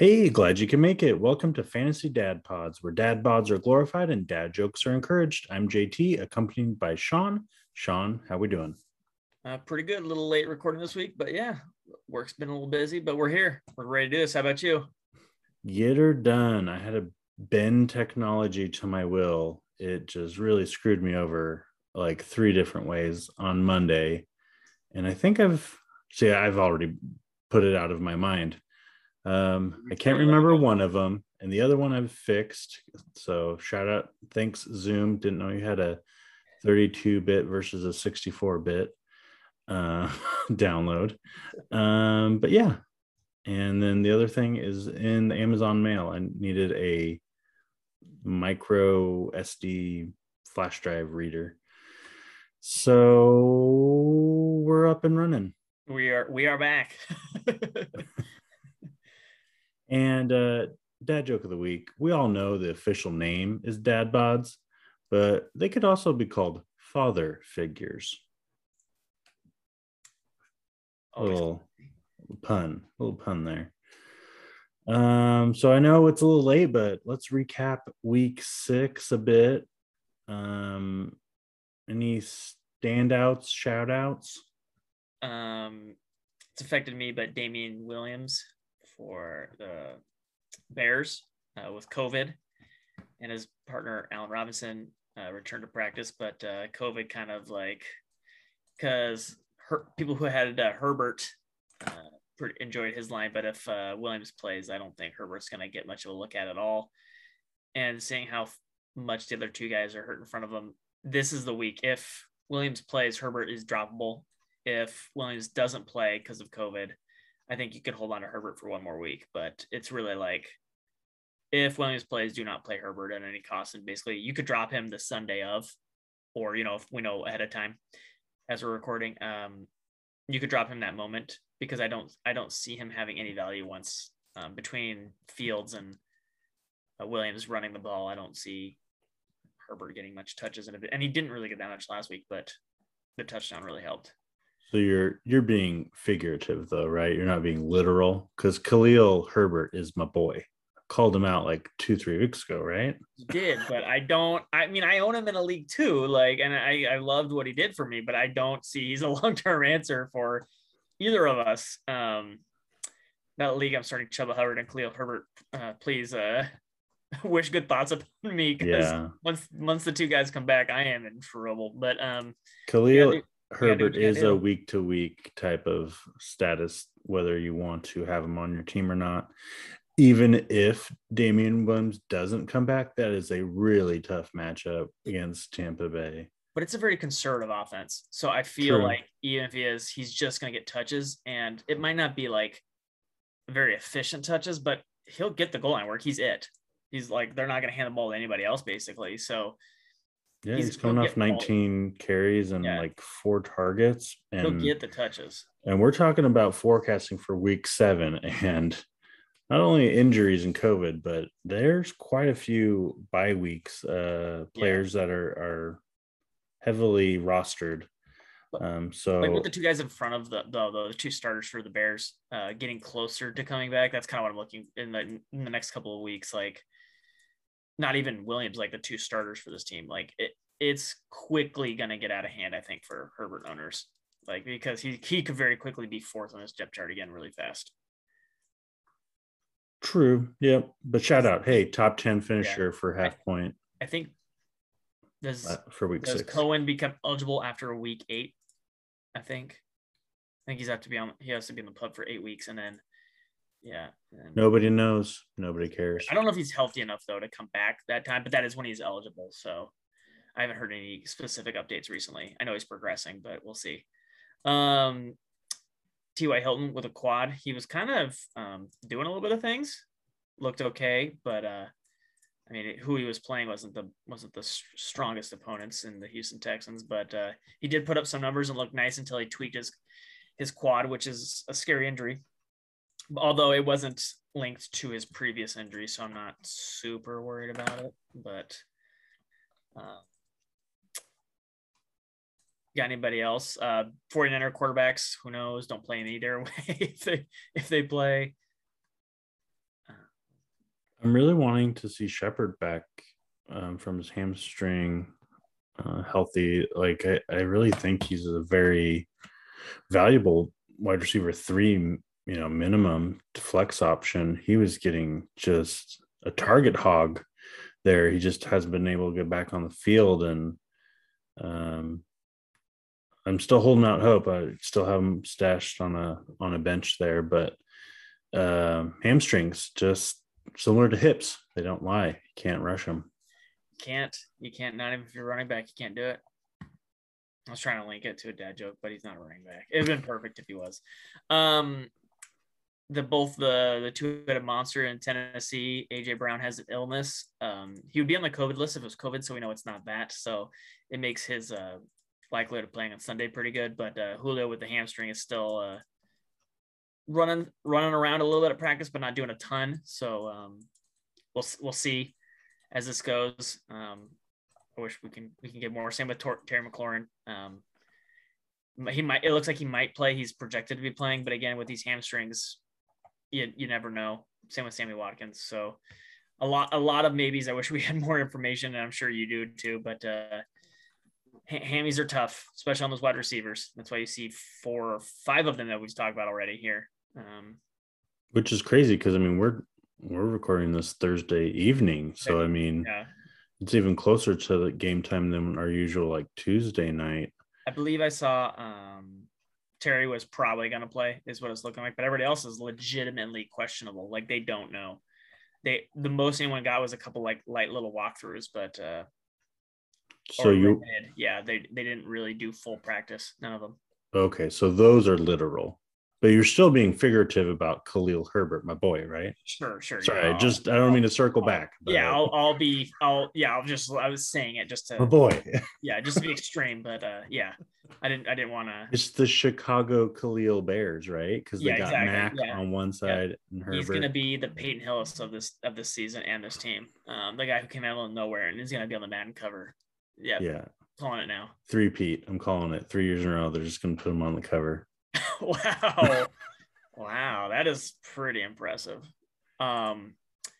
Hey, glad you can make it. Welcome to Fantasy Dad Pods, where dad bods are glorified and dad jokes are encouraged. I'm JT, accompanied by Sean. Sean, how we doing? Uh, pretty good. A little late recording this week, but yeah, work's been a little busy, but we're here. We're ready to do this. How about you? Get her done. I had to bend technology to my will. It just really screwed me over like three different ways on Monday. And I think I've see, I've already put it out of my mind um, I can't remember one of them, and the other one I've fixed. So shout out, thanks Zoom. Didn't know you had a 32 bit versus a 64 bit uh, download. Um, but yeah, and then the other thing is in the Amazon mail, I needed a micro SD flash drive reader. So we're up and running. We are we are back. And uh, dad joke of the week. We all know the official name is dad bods, but they could also be called father figures. A little pun, a little pun there. Um, so I know it's a little late, but let's recap week six a bit. Um, any standouts, shout outs? Um, it's affected me, but Damien Williams for the Bears uh, with COVID, and his partner Allen Robinson uh, returned to practice, but uh, COVID kind of like because her, people who had uh, Herbert uh, enjoyed his line, but if uh, Williams plays, I don't think Herbert's going to get much of a look at at all. And seeing how much the other two guys are hurt in front of him, this is the week. If Williams plays, Herbert is droppable. If Williams doesn't play because of COVID, I think you could hold on to Herbert for one more week, but it's really like if Williams plays, do not play Herbert at any cost. And basically, you could drop him the Sunday of, or you know, if we know ahead of time as we're recording, um, you could drop him that moment because I don't, I don't see him having any value once um, between Fields and uh, Williams running the ball. I don't see Herbert getting much touches in a bit, and he didn't really get that much last week, but the touchdown really helped. So you're you're being figurative though, right? You're not being literal because Khalil Herbert is my boy. called him out like two, three weeks ago, right? He did, but I don't. I mean, I own him in a league too, like, and I I loved what he did for me, but I don't see he's a long term answer for either of us. Um, that league, I'm starting Chuba Hubbard and Khalil Herbert. Uh, please, uh, wish good thoughts upon me because yeah. once once the two guys come back, I am in trouble. But um, Khalil. Yeah, Herbert is a week to week type of status, whether you want to have him on your team or not. Even if Damien Williams doesn't come back, that is a really tough matchup against Tampa Bay. But it's a very conservative offense. So I feel True. like even if he is, he's just going to get touches. And it might not be like very efficient touches, but he'll get the goal line work. He's it. He's like, they're not going to hand the ball to anybody else, basically. So yeah, he's, he's coming off 19 carries and yeah. like four targets. And he'll get the touches. And we're talking about forecasting for week seven and not only injuries and COVID, but there's quite a few bye weeks, uh, players yeah. that are are heavily rostered. Um, so like with the two guys in front of the the, the two starters for the Bears, uh, getting closer to coming back. That's kind of what I'm looking in the in the next couple of weeks. Like not even Williams, like the two starters for this team. Like it, it's quickly going to get out of hand, I think, for Herbert owners. Like because he he could very quickly be fourth on this depth chart again, really fast. True. Yep. But shout out, hey, top ten finisher yeah. for half point. I think does uh, for week does six. Cohen become eligible after week eight? I think. I think he's have to be on. He has to be in the pub for eight weeks, and then yeah. Nobody knows. Nobody cares. I don't know if he's healthy enough though to come back that time, but that is when he's eligible. So I haven't heard any specific updates recently. I know he's progressing, but we'll see. Um, T.Y. Hilton with a quad. He was kind of um, doing a little bit of things. Looked okay, but uh, I mean, who he was playing wasn't the wasn't the strongest opponents in the Houston Texans, but uh, he did put up some numbers and looked nice until he tweaked his his quad, which is a scary injury although it wasn't linked to his previous injury, so I'm not super worried about it. But uh, got anybody else? Uh, 49er quarterbacks, who knows? Don't play in either way if they if they play. Um, I'm really wanting to see Shepard back um, from his hamstring uh, healthy. Like I, I really think he's a very valuable wide receiver three, you know, minimum flex option. He was getting just a target hog there. He just hasn't been able to get back on the field, and um, I'm still holding out hope. I still have him stashed on a on a bench there, but uh, hamstrings just similar to hips. They don't lie. You can't rush them. Can't you can't not even if you're running back, you can't do it. I was trying to link it to a dad joke, but he's not a running back. It'd been perfect if he was. Um, the both the the two-headed monster in Tennessee, AJ Brown has an illness. Um, he would be on the COVID list if it was COVID, so we know it's not that. So it makes his uh, likelihood of playing on Sunday pretty good. But uh, Julio with the hamstring is still uh, running running around a little bit at practice, but not doing a ton. So um, we'll we'll see as this goes. Um, I wish we can we can get more. Same with Tor- Terry McLaurin. Um, he might. It looks like he might play. He's projected to be playing, but again, with these hamstrings, you you never know. Same with Sammy Watkins. So a lot a lot of maybes. I wish we had more information, and I'm sure you do too. But uh, hammies are tough, especially on those wide receivers. That's why you see four or five of them that we've talked about already here. Um, Which is crazy because I mean we're we're recording this Thursday evening, so I mean yeah. it's even closer to the game time than our usual like Tuesday night. I believe I saw um, Terry was probably going to play, is what it's looking like, but everybody else is legitimately questionable. Like they don't know. They the most anyone got was a couple like light little walkthroughs, but uh, so you yeah they they didn't really do full practice, none of them. Okay, so those are literal but you're still being figurative about Khalil Herbert, my boy, right? Sure, sure. Sorry, yeah, just I don't mean to circle I'll, back. But, yeah, I'll, I'll be, I'll, yeah, I'll just, I was saying it just to, my boy. yeah, just to be extreme, but uh, yeah, I didn't, I didn't want to. It's the Chicago Khalil Bears, right? Because they yeah, got exactly. Mac yeah. on one side and Herbert. He's gonna be the Peyton Hillis of this of this season and this team. Um, the guy who came out of nowhere and he's gonna be on the Madden cover. Yeah, yeah, calling it now. Three Pete, I'm calling it. Three years in a row, they're just gonna put him on the cover. wow. Wow, that is pretty impressive. Um,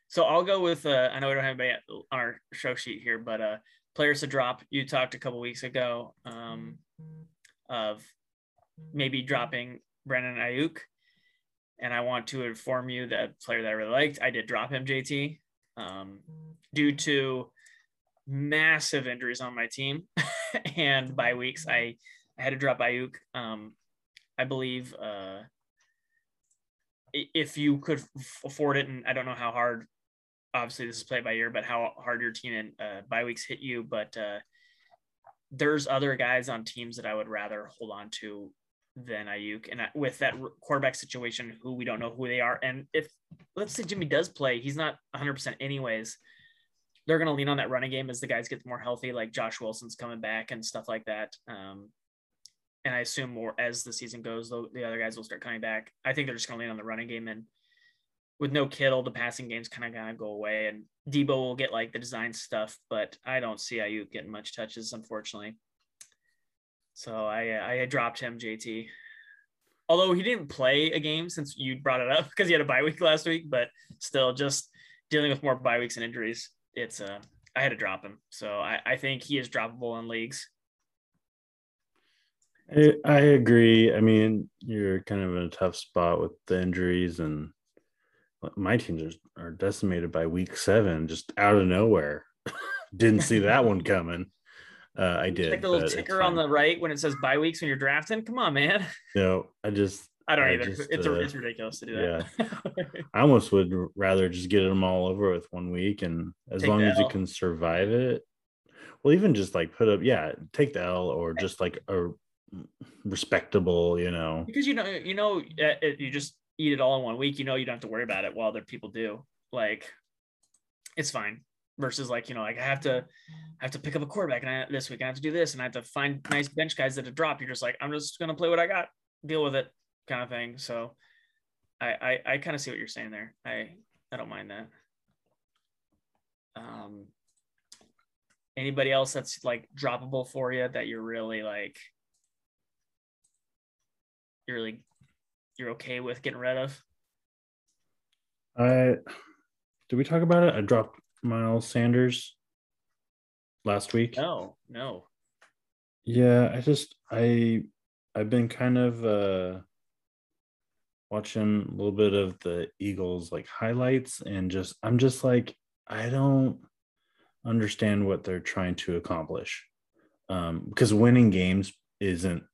so I'll go with uh, I know we don't have anybody on our show sheet here, but uh, players to drop. You talked a couple weeks ago um, of maybe dropping Brandon Aiyuk, and I want to inform you that player that I really liked, I did drop him, JT, um, due to massive injuries on my team and by weeks. I, I had to drop Aiyuk. Um, I believe. Uh, if you could afford it, and I don't know how hard, obviously this is play by ear, but how hard your team and uh, bye weeks hit you. But uh, there's other guys on teams that I would rather hold on to than Aiyuk. And with that quarterback situation, who we don't know who they are. And if let's say Jimmy does play, he's not 100% anyways. They're going to lean on that running game as the guys get more healthy, like Josh Wilson's coming back and stuff like that. Um, and I assume more as the season goes, though the other guys will start coming back. I think they're just going to lean on the running game, and with no Kittle, the passing game's kind of gonna go away, and Debo will get like the design stuff, but I don't see Aiyuk getting much touches, unfortunately. So I I dropped him, JT. Although he didn't play a game since you brought it up because he had a bye week last week, but still just dealing with more bye weeks and injuries. It's uh I had to drop him. So I, I think he is droppable in leagues. I, I agree. I mean, you're kind of in a tough spot with the injuries, and my teams are, are decimated by week seven, just out of nowhere. Didn't see that one coming. Uh, I did. Like the little ticker on the right when it says bye weeks when you're drafting. Come on, man. No, I just. I don't I either. Just, it's, uh, it's ridiculous to do that. Yeah. I almost would rather just get them all over with one week, and as take long as you can survive it, well, even just like put up, yeah, take the L or just like a respectable, you know. Because you know, you know, it, you just eat it all in one week. You know, you don't have to worry about it while other people do. Like, it's fine. Versus like you know, like I have to, I have to pick up a quarterback and I, this week I have to do this and I have to find nice bench guys that have dropped. You're just like, I'm just gonna play what I got, deal with it, kind of thing. So, I I, I kind of see what you're saying there. I I don't mind that. Um, anybody else that's like droppable for you that you're really like you're really you're okay with getting rid of? I Did we talk about it? I dropped Miles Sanders last week. No, no. Yeah, I just I I've been kind of uh watching a little bit of the Eagles like highlights and just I'm just like I don't understand what they're trying to accomplish. Um because winning games isn't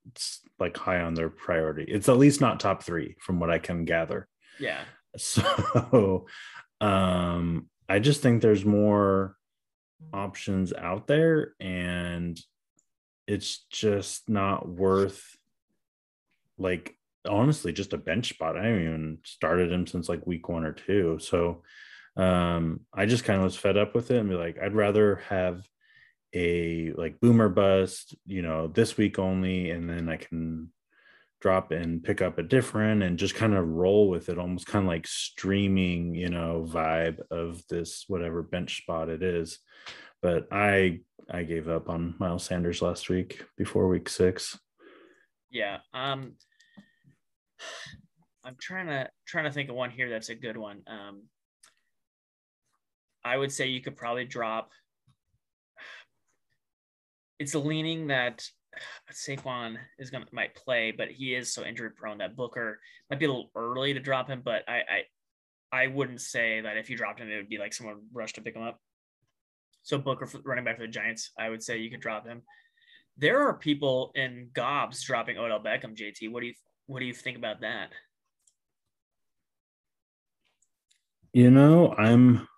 like high on their priority. It's at least not top 3 from what I can gather. Yeah. So um I just think there's more options out there and it's just not worth like honestly just a bench spot. I haven't even started him since like week one or two. So um I just kind of was fed up with it and be like, I'd rather have a like boomer bust, you know, this week only, and then I can drop and pick up a different and just kind of roll with it, almost kind of like streaming, you know, vibe of this whatever bench spot it is. But I I gave up on Miles Sanders last week before week six. Yeah. Um I'm trying to trying to think of one here that's a good one. Um I would say you could probably drop it's a leaning that Saquon is gonna might play, but he is so injury prone that Booker might be a little early to drop him. But I, I, I wouldn't say that if you dropped him, it would be like someone rushed to pick him up. So Booker running back for the Giants, I would say you could drop him. There are people in gobs dropping Odell Beckham. JT, what do you what do you think about that? You know, I'm.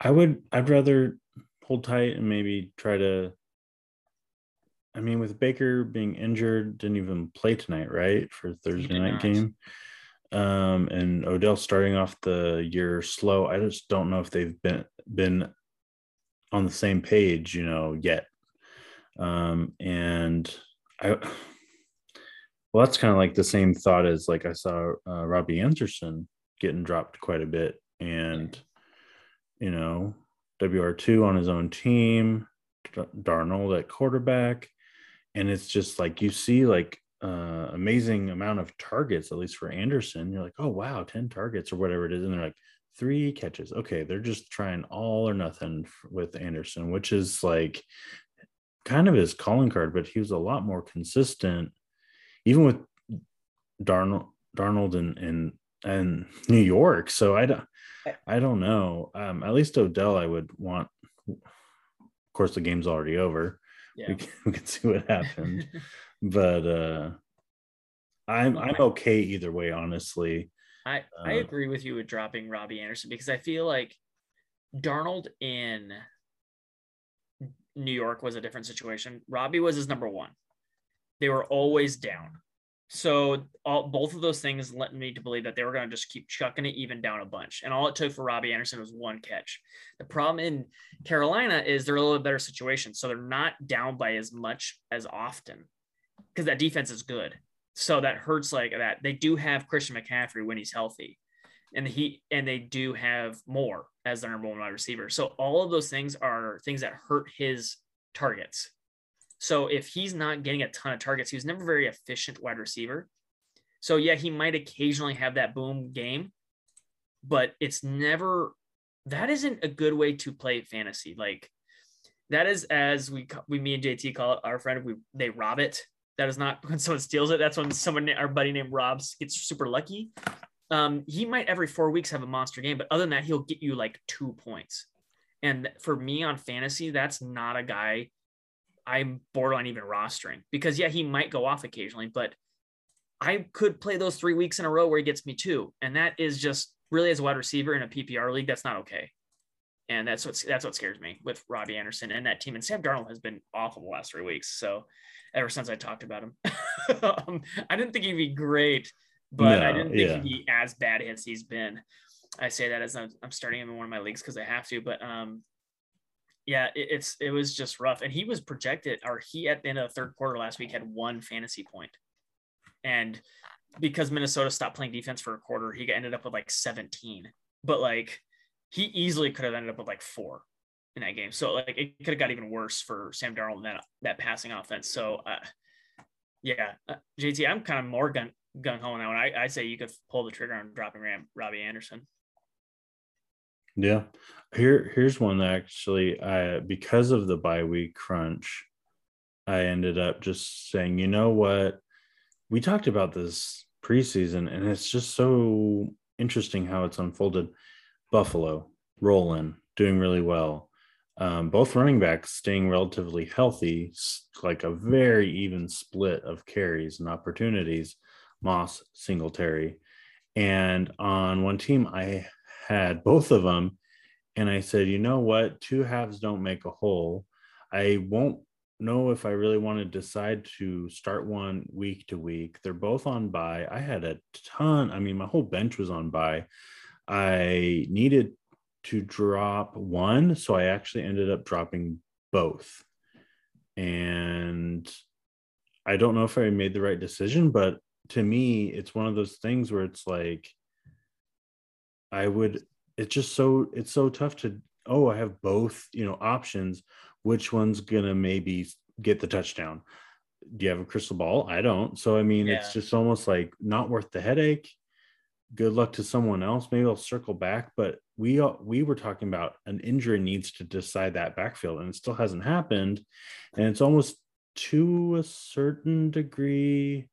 I would. I'd rather hold tight and maybe try to I mean, with Baker being injured, didn't even play tonight, right? For Thursday night not. game. Um, and Odell starting off the year slow. I just don't know if they've been been on the same page, you know, yet. Um, and I well, that's kind of like the same thought as like I saw uh, Robbie Anderson getting dropped quite a bit, and you know, WR2 on his own team, Darnold at quarterback. And it's just like you see like uh amazing amount of targets, at least for Anderson. You're like, oh wow, 10 targets or whatever it is. And they're like, three catches. Okay, they're just trying all or nothing with Anderson, which is like kind of his calling card, but he was a lot more consistent, even with Darnold, Darnold and and and New York. So I don't I don't know. Um, at least Odell, I would want. Of course, the game's already over. Yeah. We, can, we can see what happened, but uh, I'm I'm okay either way. Honestly, I I uh, agree with you with dropping Robbie Anderson because I feel like Darnold in New York was a different situation. Robbie was his number one. They were always down. So all both of those things led me to believe that they were going to just keep chucking it even down a bunch. And all it took for Robbie Anderson was one catch. The problem in Carolina is they're a little bit better situation. So they're not down by as much as often because that defense is good. So that hurts like that. They do have Christian McCaffrey when he's healthy. And he and they do have Moore as their number one wide receiver. So all of those things are things that hurt his targets. So if he's not getting a ton of targets, he was never very efficient wide receiver. So yeah, he might occasionally have that boom game, but it's never that isn't a good way to play fantasy. Like that is as we we me and JT call it our friend we they rob it. That is not when someone steals it. That's when someone our buddy named Robs gets super lucky. Um, he might every four weeks have a monster game, but other than that, he'll get you like two points. And for me on fantasy, that's not a guy I'm borderline even rostering because yeah, he might go off occasionally, but I could play those three weeks in a row where he gets me two, and that is just really as a wide receiver in a PPR league, that's not okay. And that's what that's what scares me with Robbie Anderson and that team. And Sam Darnold has been awful the last three weeks. So ever since I talked about him, um, I didn't think he'd be great, but no, I didn't think yeah. he'd be as bad as he's been. I say that as I'm, I'm starting him in one of my leagues because I have to, but um, yeah, it, it's it was just rough. And he was projected, or he at the end of the third quarter last week had one fantasy point, and because Minnesota stopped playing defense for a quarter, he ended up with like 17. But like he easily could have ended up with like four in that game. So like it could have got even worse for Sam Darnold that that passing offense. So uh, yeah, uh, JT, I'm kind of more gun gung ho now, and I, I say you could pull the trigger on dropping Ram Robbie Anderson. Yeah. Here here's one actually I because of the bye week crunch, I ended up just saying, you know what? We talked about this preseason and it's just so interesting how it's unfolded. Buffalo rolling, doing really well. Um, both running backs staying relatively healthy, like a very even split of carries and opportunities. Moss, Singletary, and on one team, I had both of them, and I said, you know what, two halves don't make a whole. I won't know if I really want to decide to start one week to week. They're both on buy. I had a ton. I mean, my whole bench was on buy. I needed to drop one. So I actually ended up dropping both. And I don't know if I made the right decision, but to me, it's one of those things where it's like, I would, it's just so, it's so tough to, oh, I have both, you know, options. Which one's to maybe get the touchdown? Do you have a crystal ball? I don't. So, I mean, yeah. it's just almost like not worth the headache good luck to someone else. Maybe I'll circle back, but we uh, we were talking about an injury needs to decide that backfield, and it still hasn't happened. And it's almost to a certain degree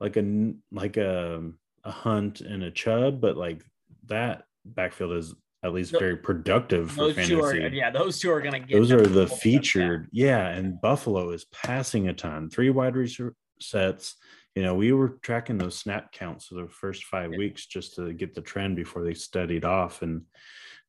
like a like a a hunt and a Chubb, but like that backfield is at least very productive for those fantasy. Two are, yeah, those two are going to get. Those are the featured, yeah. And Buffalo is passing a ton. Three wide receiver sets you know, we were tracking those snap counts of the first five yeah. weeks just to get the trend before they studied off. And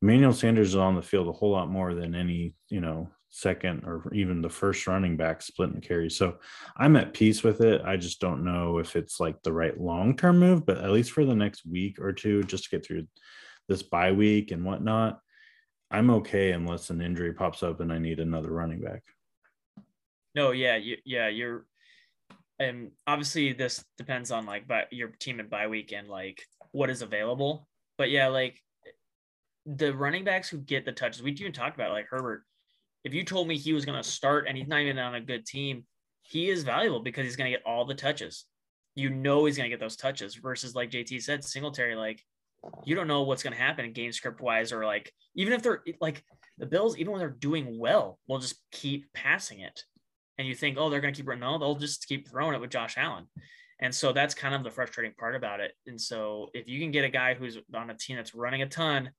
Emmanuel Sanders is on the field a whole lot more than any, you know, second or even the first running back split and carry. So I'm at peace with it. I just don't know if it's like the right long term move, but at least for the next week or two, just to get through this bye week and whatnot, I'm okay unless an injury pops up and I need another running back. No, yeah, you, yeah, you're and obviously this depends on like by your team and bye week and like what is available. But yeah, like the running backs who get the touches, we even talked about like Herbert. If you told me he was going to start and he's not even on a good team, he is valuable because he's going to get all the touches. You know he's going to get those touches versus like JT said, Singletary. Like you don't know what's going to happen in game script wise or like even if they're like the Bills, even when they're doing well, will just keep passing it and you think, oh, they're going to keep running. No, they'll just keep throwing it with Josh Allen. And so that's kind of the frustrating part about it. And so if you can get a guy who's on a team that's running a ton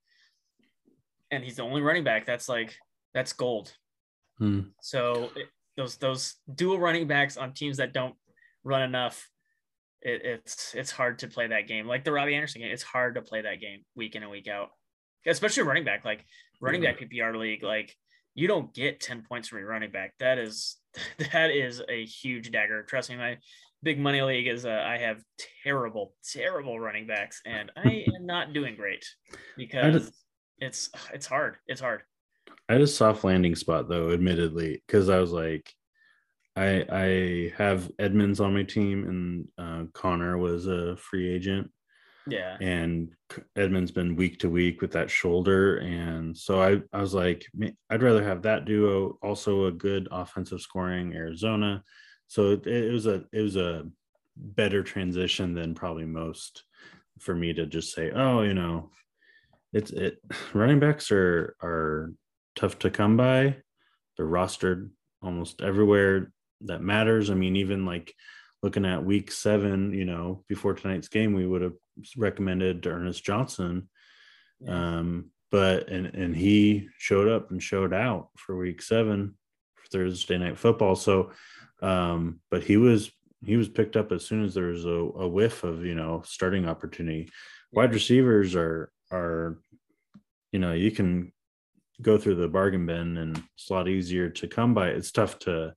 and he's the only running back, that's like, that's gold. Hmm. So it, those, those dual running backs on teams that don't run enough, it, it's, it's hard to play that game. Like the Robbie Anderson game, it's hard to play that game week in and week out, especially running back, like running back PPR league. Like you don't get 10 points from your running back. That is that is a huge dagger. Trust me, my big money league is uh, I have terrible, terrible running backs, and I am not doing great because just, it's it's hard. It's hard. I had a soft landing spot though, admittedly, because I was like, I I have Edmonds on my team, and uh, Conner was a free agent, yeah. And edmonds has been week to week with that shoulder. And so I, I was like, I'd rather have that duo, also a good offensive scoring Arizona. So it, it was a it was a better transition than probably most for me to just say, oh, you know, it's it running backs are are tough to come by. They're rostered almost everywhere that matters. I mean, even like looking at week seven, you know, before tonight's game, we would have recommended Ernest Johnson. Yeah. Um, but and and he showed up and showed out for week seven for Thursday night football. So um, but he was he was picked up as soon as there was a, a whiff of you know starting opportunity. Wide receivers are are you know you can go through the bargain bin and it's a lot easier to come by. It's tough to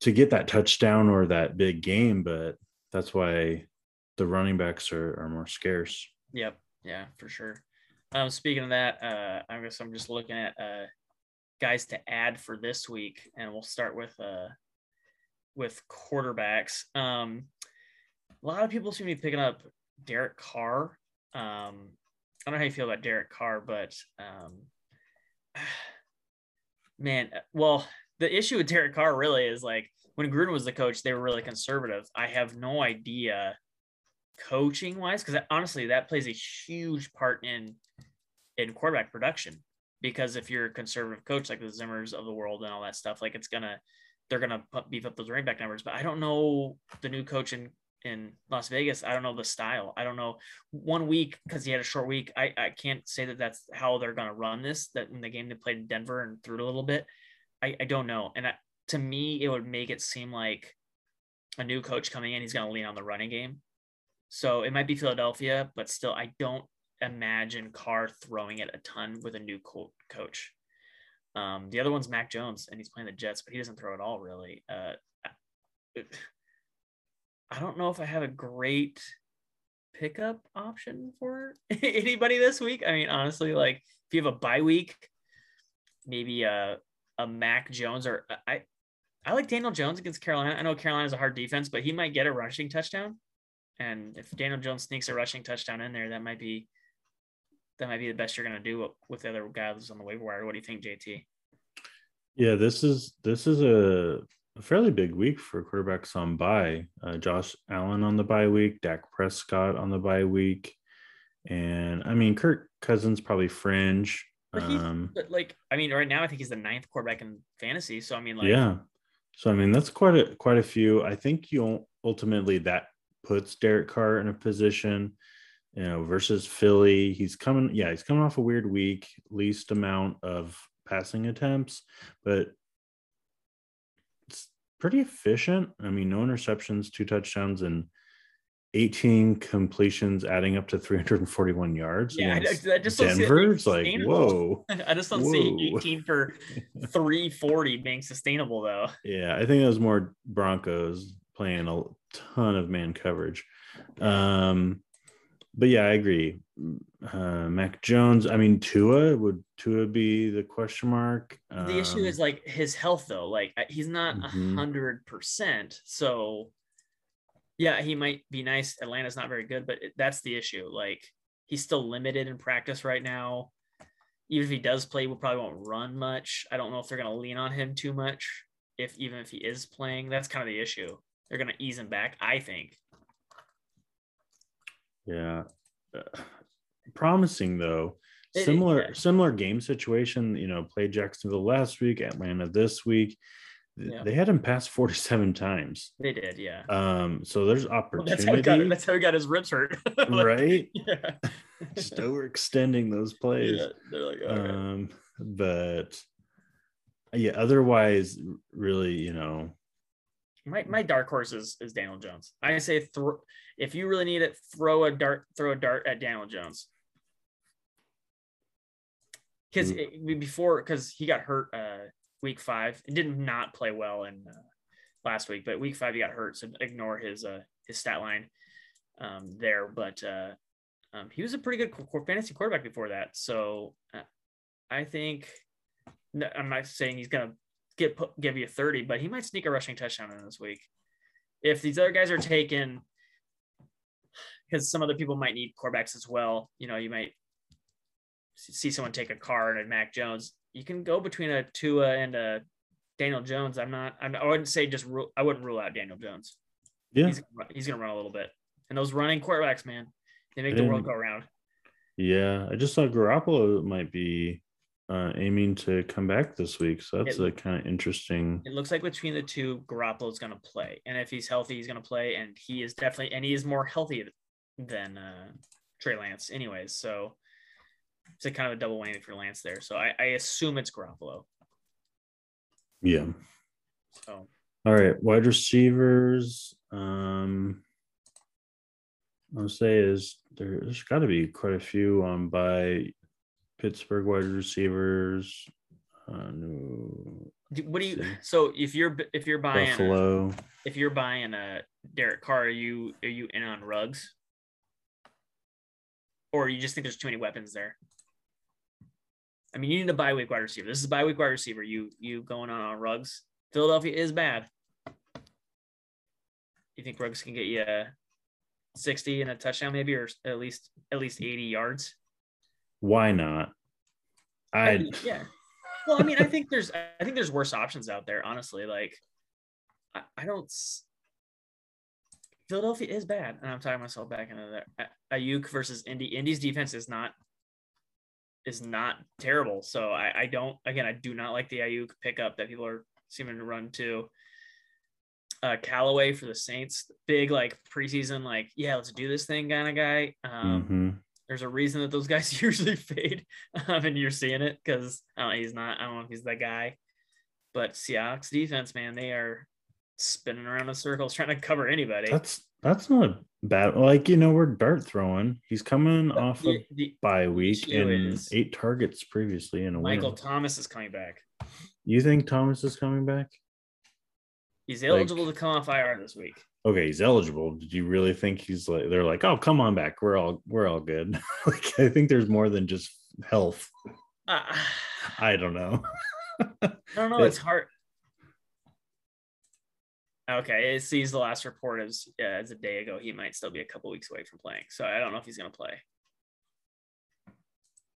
to get that touchdown or that big game, but that's why the running backs are, are more scarce. Yep. Yeah, for sure. Um, speaking of that, uh, I guess I'm just looking at uh, guys to add for this week, and we'll start with uh, with quarterbacks. Um, a lot of people seem to be picking up Derek Carr. Um, I don't know how you feel about Derek Carr, but um, man, well, the issue with Derek Carr really is like when Gruden was the coach, they were really conservative. I have no idea coaching wise, because honestly, that plays a huge part in in quarterback production. Because if you're a conservative coach like the Zimmers of the world and all that stuff, like it's gonna they're gonna beef up those running back numbers. But I don't know the new coach in in Las Vegas. I don't know the style. I don't know one week because he had a short week. I, I can't say that that's how they're going to run this. That in the game they played in Denver and threw it a little bit. I, I don't know. And I, to me, it would make it seem like a new coach coming in, he's going to lean on the running game. So it might be Philadelphia, but still, I don't imagine Carr throwing it a ton with a new co- coach. Um, the other one's Mac Jones, and he's playing the Jets, but he doesn't throw at all, really. Uh, I don't know if I have a great pickup option for anybody this week. I mean, honestly, like if you have a bye week, maybe a a Mac Jones or uh, I I like Daniel Jones against Carolina. I know Carolina's a hard defense, but he might get a rushing touchdown. And if Daniel Jones sneaks a rushing touchdown in there, that might be that might be the best you're going to do with the other guys on the waiver wire. What do you think, JT? Yeah, this is this is a a fairly big week for quarterbacks on bye. Uh, Josh Allen on the bye week, Dak Prescott on the bye week, and I mean Kirk Cousins probably fringe. But, um, but like I mean, right now I think he's the ninth quarterback in fantasy. So I mean, like yeah. So I mean that's quite a quite a few. I think you ultimately that puts Derek Carr in a position, you know, versus Philly. He's coming, yeah, he's coming off a weird week, least amount of passing attempts, but pretty efficient. I mean, no interceptions, two touchdowns, and 18 completions, adding up to 341 yards. Yeah, I, I just Denver's like, whoa. I just don't whoa. see 18 for 340 being sustainable, though. Yeah, I think it was more Broncos playing a ton of man coverage. Um, but yeah, I agree. Uh, Mac Jones. I mean, Tua would Tua be the question mark? Um, the issue is like his health, though. Like he's not a mm-hmm. hundred percent. So, yeah, he might be nice. Atlanta's not very good, but it, that's the issue. Like he's still limited in practice right now. Even if he does play, we probably won't run much. I don't know if they're going to lean on him too much. If even if he is playing, that's kind of the issue. They're going to ease him back, I think. Yeah. Uh, promising though. Similar yeah. similar game situation, you know, played Jacksonville last week, Atlanta this week. Yeah. They had him pass 47 times. They did, yeah. Um, so there's opportunity. Well, that's, how he got, that's how he got his ribs hurt. like, right? Yeah. Still extending those plays. Yeah, they're like, um, but yeah, otherwise, really, you know, my my dark horse is, is Daniel Jones. I say throw if you really need it, throw a dart, throw a dart at Daniel Jones. Because mm. before, because he got hurt uh, week five, it did not play well in uh, last week, but week five he got hurt, so ignore his uh, his stat line um, there. But uh, um, he was a pretty good fantasy quarterback before that, so uh, I think I'm not saying he's gonna get give you 30, but he might sneak a rushing touchdown in this week. If these other guys are taken, because some other people might need quarterbacks as well. You know, you might see someone take a Carr and Mac Jones. You can go between a Tua and a Daniel Jones. I'm not. I'm, I wouldn't say just. Rule, I wouldn't rule out Daniel Jones. Yeah, he's, he's gonna run a little bit. And those running quarterbacks, man, they make the world go around. Yeah, I just thought Garoppolo might be uh, aiming to come back this week. So that's it, a kind of interesting. It looks like between the two, Garoppolo is going to play, and if he's healthy, he's going to play, and he is definitely, and he is more healthy than uh, Trey Lance, anyways. So it's a kind of a double whammy for Lance there. So I, I assume it's Garoppolo. Yeah. So. All right, wide receivers. Um, I'll say is there, there's got to be quite a few um by Pittsburgh wide receivers. Uh, no, what do you? So if you're if you're buying Buffalo, if you're buying a Derek Carr, are you are you in on Ruggs, or you just think there's too many weapons there? I mean, you need a bye week wide receiver. This is a bye week wide receiver. You you going on on Ruggs? Philadelphia is bad. You think Ruggs can get you a 60 and a touchdown, maybe, or at least at least 80 yards? Why not? I, I yeah. Well, I mean, I think there's I think there's worse options out there, honestly. Like I, I don't Philadelphia is bad, and I'm talking myself back into there. Aiyuk versus Indy. Indy's defense is not is not terrible. So I, I don't again I do not like the Aiyuk pickup that people are seeming to run to. Uh, Callaway for the Saints, big like preseason, like yeah, let's do this thing kind of guy. Um, mm-hmm. There's a reason that those guys usually fade, um, and you're seeing it because he's not. I don't know if he's that guy, but Seahawks defense, man, they are spinning around in circles trying to cover anybody. That's that's not a bad. Like you know, we're dart throwing. He's coming but off the, of bye week and eight targets previously in a week. Michael win. Thomas is coming back. You think Thomas is coming back? He's eligible like, to come off IR this week. Okay, he's eligible. Did you really think he's like? They're like, oh, come on back. We're all we're all good. like I think there's more than just health. Uh, I don't know. I don't know. It's hard. Okay, it sees the last report as yeah, as a day ago. He might still be a couple weeks away from playing, so I don't know if he's going to play.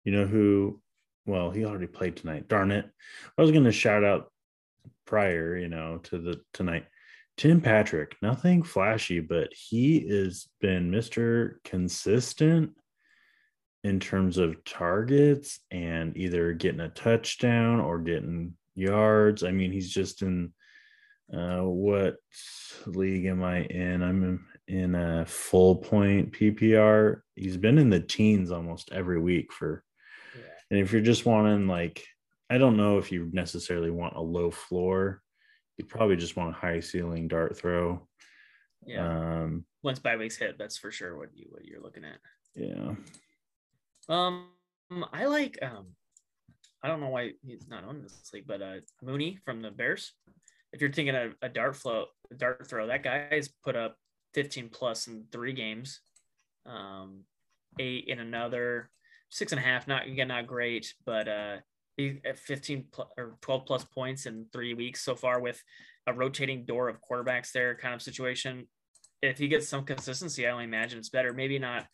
You know who? Well, he already played tonight. Darn it! I was going to shout out prior, you know, to the tonight. Tim Patrick, nothing flashy, but he has been Mr. Consistent in terms of targets and either getting a touchdown or getting yards. I mean, he's just in uh, what league am I in? I'm in, a full point PPR. He's been in the teens almost every week for, yeah. and if you're just wanting like, I don't know if you necessarily want a low floor. You probably just want a high ceiling dart throw. Yeah. Um, Once bye weeks hit, that's for sure what you what you're looking at. Yeah. Um, I like um, I don't know why he's not on this league, but uh, Mooney from the Bears if you're thinking a, a dart flow, a dart throw, that guy's put up 15 plus in three games, um, eight in another, six and a half. Not again, not great, but uh, he at 15 plus, or 12 plus points in three weeks so far with a rotating door of quarterbacks there kind of situation. If he gets some consistency, I only imagine it's better. Maybe not.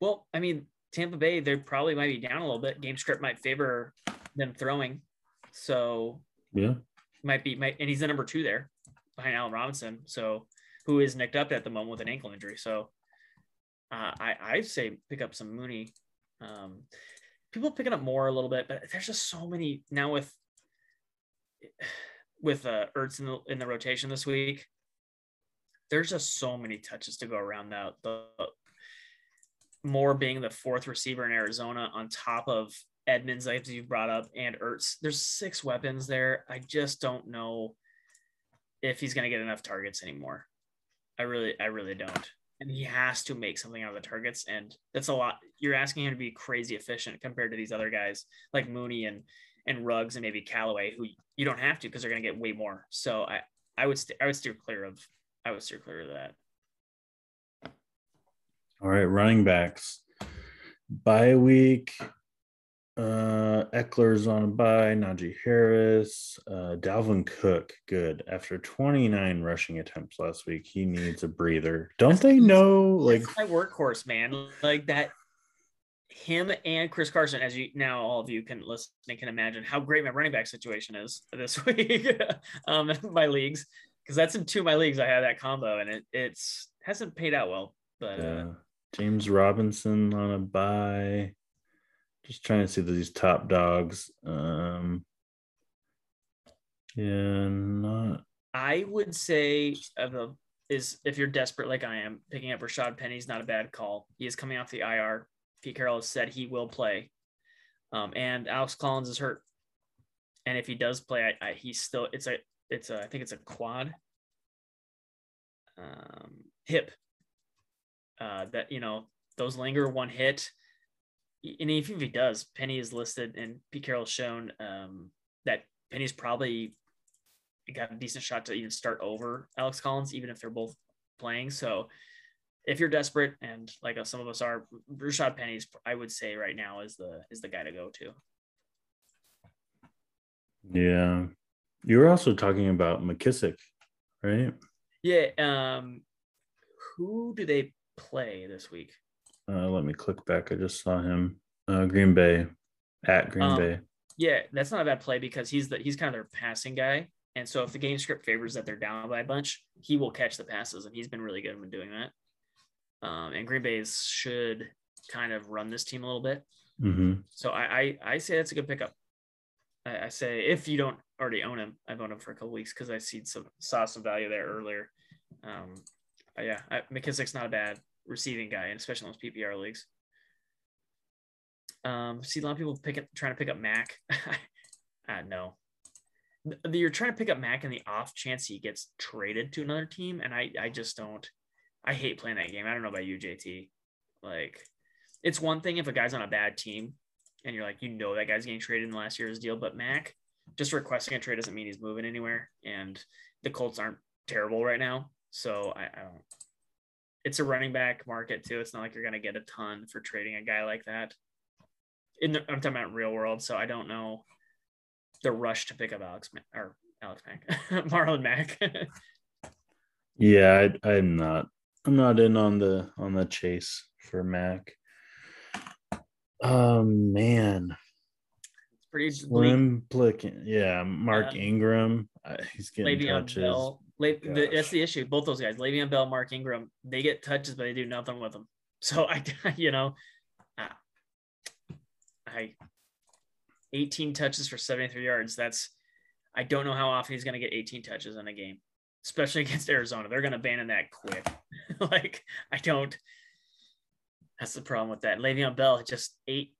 Well, I mean, Tampa Bay, they probably might be down a little bit. Game script might favor them throwing. So yeah, might be might, and he's the number two there behind Allen Robinson. So who is nicked up at the moment with an ankle injury. So uh, I I say pick up some Mooney. Um, people picking up Moore a little bit, but there's just so many now with with uh Ertz in the in the rotation this week. There's just so many touches to go around now. The Moore being the fourth receiver in Arizona on top of Edmonds, like you've brought up, and Ertz. There's six weapons there. I just don't know if he's going to get enough targets anymore. I really, I really don't. And he has to make something out of the targets, and that's a lot. You're asking him to be crazy efficient compared to these other guys like Mooney and and Ruggs and maybe Callaway, who you don't have to because they're going to get way more. So I, I would, st- I would steer clear of, I would steer clear of that. All right, running backs. Bye week uh, Ekeler's on a bye. Najee Harris, uh, Dalvin Cook, good. After 29 rushing attempts last week, he needs a breather. Don't they know? Like my workhorse, man. Like that. Him and Chris Carson, as you now all of you can listen and can imagine how great my running back situation is this week. um, my leagues, because that's in two of my leagues. I had that combo, and it it's hasn't paid out well. But yeah. uh, James Robinson on a bye. Just trying to see these top dogs. Um, yeah, not. I would say of the is if you're desperate like I am, picking up Rashaad Penny's not a bad call. He is coming off the IR. Pete Carroll has said he will play, um, and Alex Collins is hurt. And if he does play, I, I, he's still it's a it's a I think it's a quad um, hip uh, that you know those linger one hit and even if he does, Penny is listed and Pete Carroll's shown um, that Penny's probably got a decent shot to even start over Alex Collins, even if they're both playing. So if you're desperate and like some of us are, Rashaad Penny's I would say right now is the is the guy to go to. Yeah. You were also talking about McKissic, right? Yeah. Um who do they play this week? Uh, let me click back. I just saw him. Uh, Green Bay at Green um, Bay. Yeah, that's not a bad play because he's the he's kind of their passing guy. And so if the game script favors that they're down by a bunch, he will catch the passes, and he's been really good when doing that. Um, and Green Bay should kind of run this team a little bit. hmm So I, I I say that's a good pickup. I, I say if you don't already own him, I've owned him for a couple weeks because I see some saw some value there earlier. Um, yeah, I, McKissic's not a bad receiving guy, and especially in those PPR leagues. Um, see a lot of people pick up trying to pick up Mac. uh, no, you're trying to pick up Mac in the off chance he gets traded to another team, and I I just don't. I hate playing that game. I don't know about you, JT. Like, it's one thing if a guy's on a bad team and you're like, you know, that guy's getting traded in last year's deal, but Mac just requesting a trade doesn't mean he's moving anywhere. And the Colts aren't terrible right now, so I, I don't. It's a running back market too. It's not like you're going to get a ton for trading a guy like that. In the, I'm talking about real world, so I don't know the rush to pick up Alex or Alex Mack, Marlon Mack. Yeah, I, I'm not. I'm not in on the on the chase for Mac. Oh man, it's pretty slim plicking. Yeah, Mark Uh, Ingram. He's getting Le'Veon touches. Bell. Le- the, that's the issue. Both those guys, Le'Veon Bell, Mark Ingram, they get touches, but they do nothing with them. So I, you know, uh, I, 18 touches for 73 yards. That's, I don't know how often he's going to get 18 touches in a game, especially against Arizona. They're going to abandon that quick. like I don't. That's the problem with that. Le'Veon Bell just eight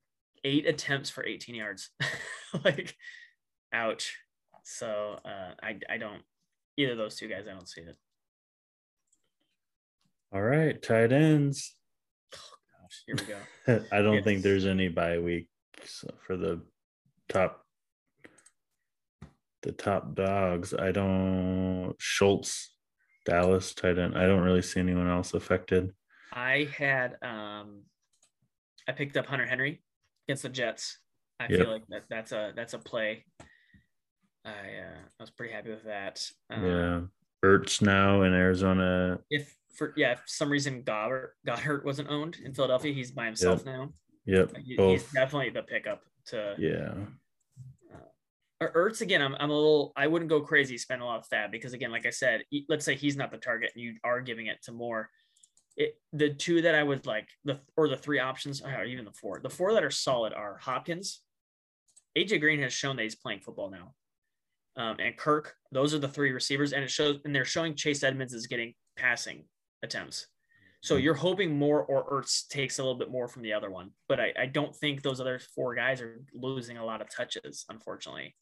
eight attempts for 18 yards. like, ouch. So uh, I I don't either of those two guys. I don't see it. All right, tight ends. Oh, Gosh, here we go. I don't think there's any bye weeks for the top the top dogs. I don't Schultz, Dallas tight end. I don't really see anyone else affected. I had um, I picked up Hunter Henry against the Jets. I Yep. feel like that that's a that's a play. I uh, I was pretty happy with that. Um, yeah. Ertz now in Arizona. If for yeah, if for some reason Goedert Goedert wasn't owned in Philadelphia, he's by himself now. Yep. He- He's definitely the pickup to Yeah. Or Ertz again. I'm, I'm a little. I wouldn't go crazy spend a lot of FAAB because again, like I said, let's say he's not the target and you are giving it to Moore. It the two that I would like the or the three options or even the four. The four that are solid are Hopkins. AJ Green has shown that he's playing football now. Um, and Kirk, those are the three receivers, and it shows, and they're showing Chase Edmonds is getting passing attempts. So Mhm. you're hoping Moore or Ertz takes a little bit more from the other one, but I, I don't think those other four guys are losing a lot of touches, unfortunately.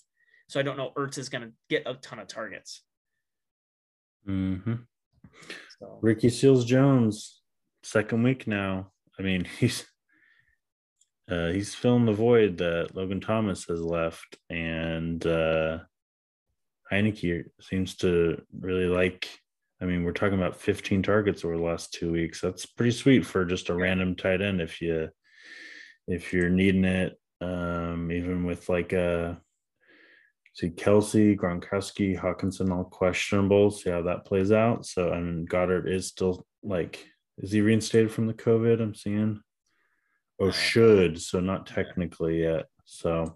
So I don't know Ertz is going to get a ton of targets. hmm So Ricky Seals Jones, second week now. I mean, he's uh, he's filling the void that Logan Thomas has left, and uh, Heinicke seems to really like. I mean, we're talking about 15 targets over the last two weeks. That's pretty sweet for just a random tight end if you if you're needing it. Um, even with like a see Kelce, Gronkowski, Hockenson, all questionable. See how that plays out. So, and Goedert is still like, is he reinstated from the COVID? I'm seeing. Oh, Uh, should so not technically yet. So,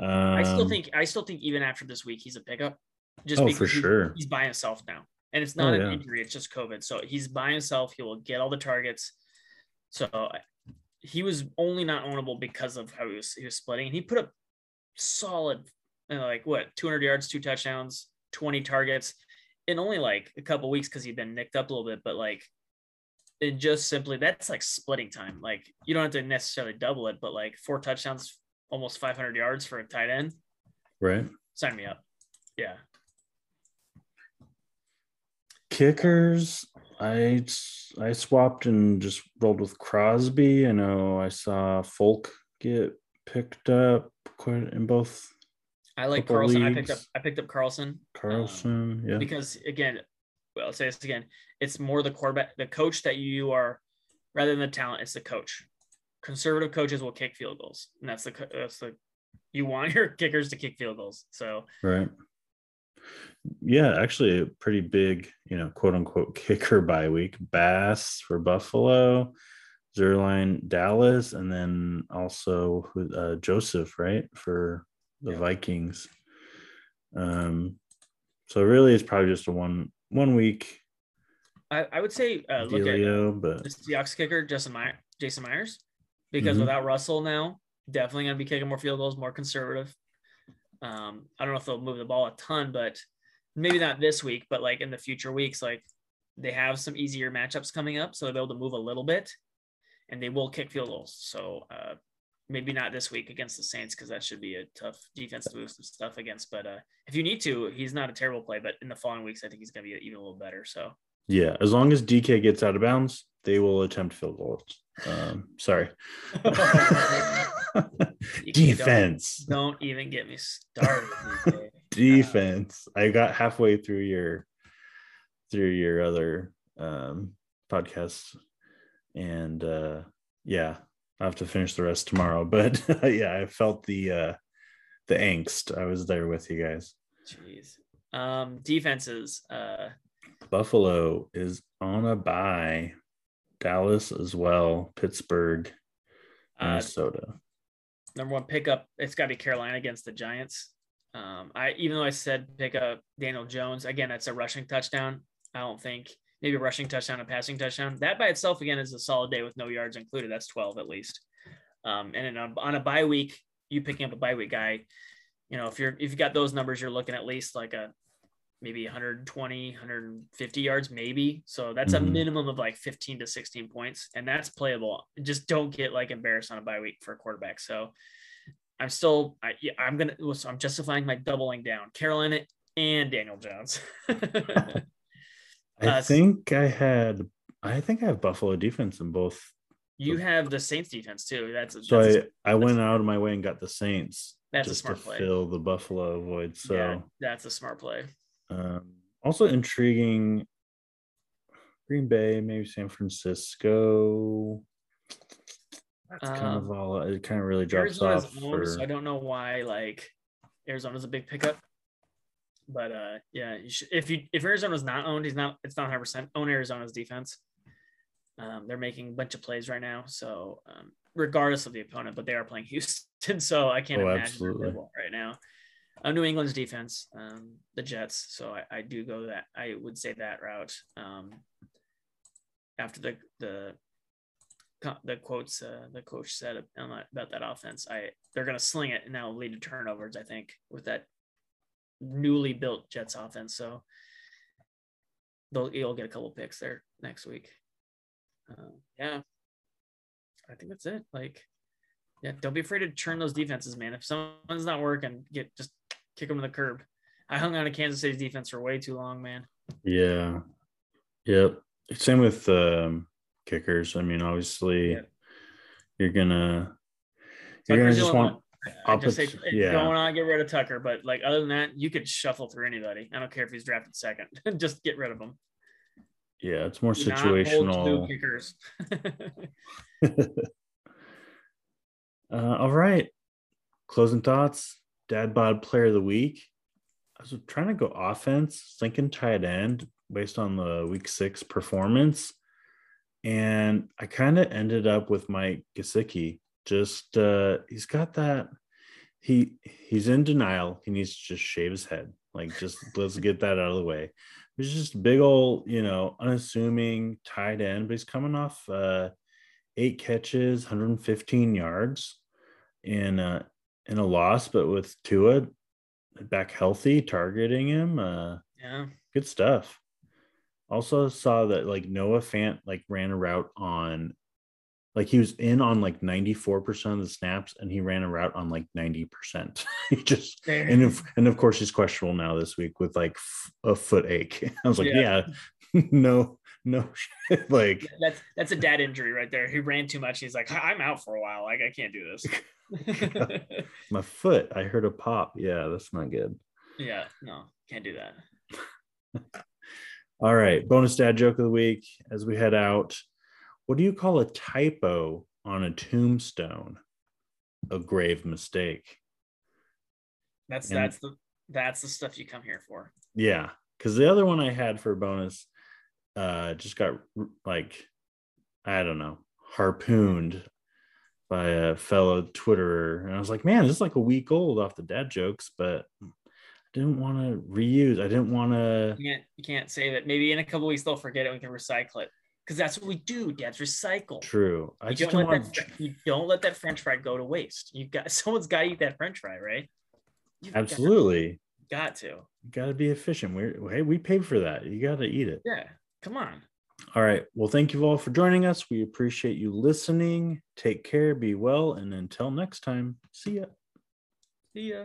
um, I still think I still think even after this week he's a pickup. Just Oh, for he's- sure. he's by himself now, and it's not Oh, an yeah. injury; it's just COVID. So he's by himself. He will get all the targets. So he was only not ownable because of how he was he was splitting, and he put up solid, uh, like what 200 yards, two touchdowns, 20 targets in only like a couple weeks because he'd been nicked up a little bit, but like. It just simply that's like splitting time. Like you don't have to necessarily double it, but like four touchdowns, almost 500 yards for a tight end. right Sign me up. Yeah. kickers. I I swapped and just rolled with Crosby. I know I saw Folk get picked up quite in both I like Carlson. I picked up. I picked up Carlson um, Carlson. yeah, because again, well, I'll say this again. It's more the quarterback, the coach that you are, rather than the talent. It's the coach. Conservative coaches will kick field goals, and that's the that's the you want your kickers to kick field goals. So right. Yeah, actually, a pretty big, you know, quote unquote kicker bye week. Bass for Buffalo, Zuerlein, Dallas, and then also uh, Joseph, right, for the Yeah. Vikings. Um, so really, it's probably just a one one week I, I would say uh, look at but the Seahawks kicker Justin Meyer, Jason Myers. Because Mhm. without Russell now, definitely going to be kicking more field goals, more conservative. Um, I don't know if they'll move the ball a ton, but maybe not this week, but like in the future weeks, like they have some easier matchups coming up, so they'll be able to move a little bit, and they will kick field goals. So uh, maybe not this week against the Saints because that should be a tough defense to move some stuff against. But uh, if you need to, he's not a terrible play. But in the following weeks, I think he's going to be even a little better. So Yeah, as long as DK gets out of bounds, they will attempt field goals. Um, sorry. Defense. Don't, don't even get me started. Defense. I got halfway through your through your other um podcasts and uh yeah, I have to finish the rest tomorrow. But yeah, I felt the uh the angst. I was there with you guys. Jeez. Um, defenses. Uh, Buffalo is on a bye. Dallas as well. Pittsburgh, uh, Minnesota. number one pickup. It's got to be Carolina against the Giants. Um, I even though I said pick up Daniel Jones again, that's a rushing touchdown. I don't think maybe a rushing touchdown, a passing touchdown. That by itself again is a solid day with no yards included. That's twelve at least. Um, and then on, on a bye week, you picking up a bye week guy, you know, if you're if you got those numbers, you're looking at least like a maybe 120, 150 yards, maybe. So that's Mhm. a minimum of like 15 to 16 points, and that's playable. Just don't get like embarrassed on a bye week for a quarterback. So I'm still, I, yeah, I'm gonna, so I'm justifying my doubling down, Carolina and Daniel Jones. I uh, think I had I think I have Buffalo defense in both. you have the Saints defense too. That's So that's, I, I went out of my way and got the Saints that's a just smart to play. fill the Buffalo void. So yeah, that's a smart play. Um, also intriguing Green Bay, maybe San Francisco. That's kind of Um, all it kind of really drops Arizona's off. owned, so I don't know why like Arizona's a big pickup. But uh yeah, you should, if you if Arizona's not owned, he's not it's not 100 percent own Arizona's defense. Um, they're making a bunch of plays right now, so um, regardless of the opponent, but they are playing Houston, so I can't Oh, imagine absolutely. right now. Uh, New England's defense, um, the Jets, so I, I do go that I would say that route. Um, after the the the quotes uh, the coach said about that offense. I they're gonna sling it and that will lead to turnovers. I think with that newly built Jets offense. So they'll you'll get a couple picks there next week. Uh, yeah, I think that's it. Like, yeah, don't be afraid to churn those defenses, man. If someone's not working, get just kick them to the curb. I hung on to Kansas City's defense for way too long, man. yeah. Yep. Same with um, kickers. I mean, obviously, Yeah. you're gonna you're gonna just want. I just say yeah. you don't want to get rid of Tucker, but like other than that, you could shuffle through anybody. I don't care if he's drafted second. just get rid of him. yeah, it's more Do not two situational. kickers. Uh, all right. Closing thoughts. Dad bod player of the week. I was trying to go offense, thinking tight end based on the week six performance. And I kind of ended up with Mike Gesicki. Just uh he's got that he he's in denial. He needs to just shave his head. Like just let's get that out of the way. He's just big old, you know, unassuming tight end, but he's coming off uh eight catches, 115 yards in uh in a loss, but with Tua back healthy, targeting him, uh yeah. good stuff. Also saw that like Noah Fant like ran a route on like he was in on like 94% of the snaps and he ran a route on like 90%. he just and if, and of course he's questionable now this week with like f- a foot ache. I was like, yeah, Yeah. no, no shit. like that's that's a dad injury right there. He ran too much. He's like, I'm out for a while. Like I can't do this. my foot, I heard a pop. Yeah, that's not good. yeah, no, can't do that. All right, bonus dad joke of the week as we head out. What do you call a typo on a tombstone? A grave mistake. That's And- that's the that's the stuff you come here for. Yeah, because the other one I had for bonus uh, just got like, I don't know, harpooned by a fellow Twitterer. And I was like, man, this is like a week old off the dad jokes, but I didn't want to reuse. I didn't want to. You, you can't, save it. Maybe in a couple weeks they'll forget it. we can recycle it because that's what we do. Dads recycle. True. I you just don't, don't let that, you don't let that French fry go to waste. You got someone's got to eat that French fry, right? You've Absolutely. Got to. Got to, got to be efficient. We hey, we paid for that. You got to eat it. Yeah. Come on. All right. Well, thank you all for joining us. We appreciate you listening. Take care, be well, and until next time, see ya. See ya.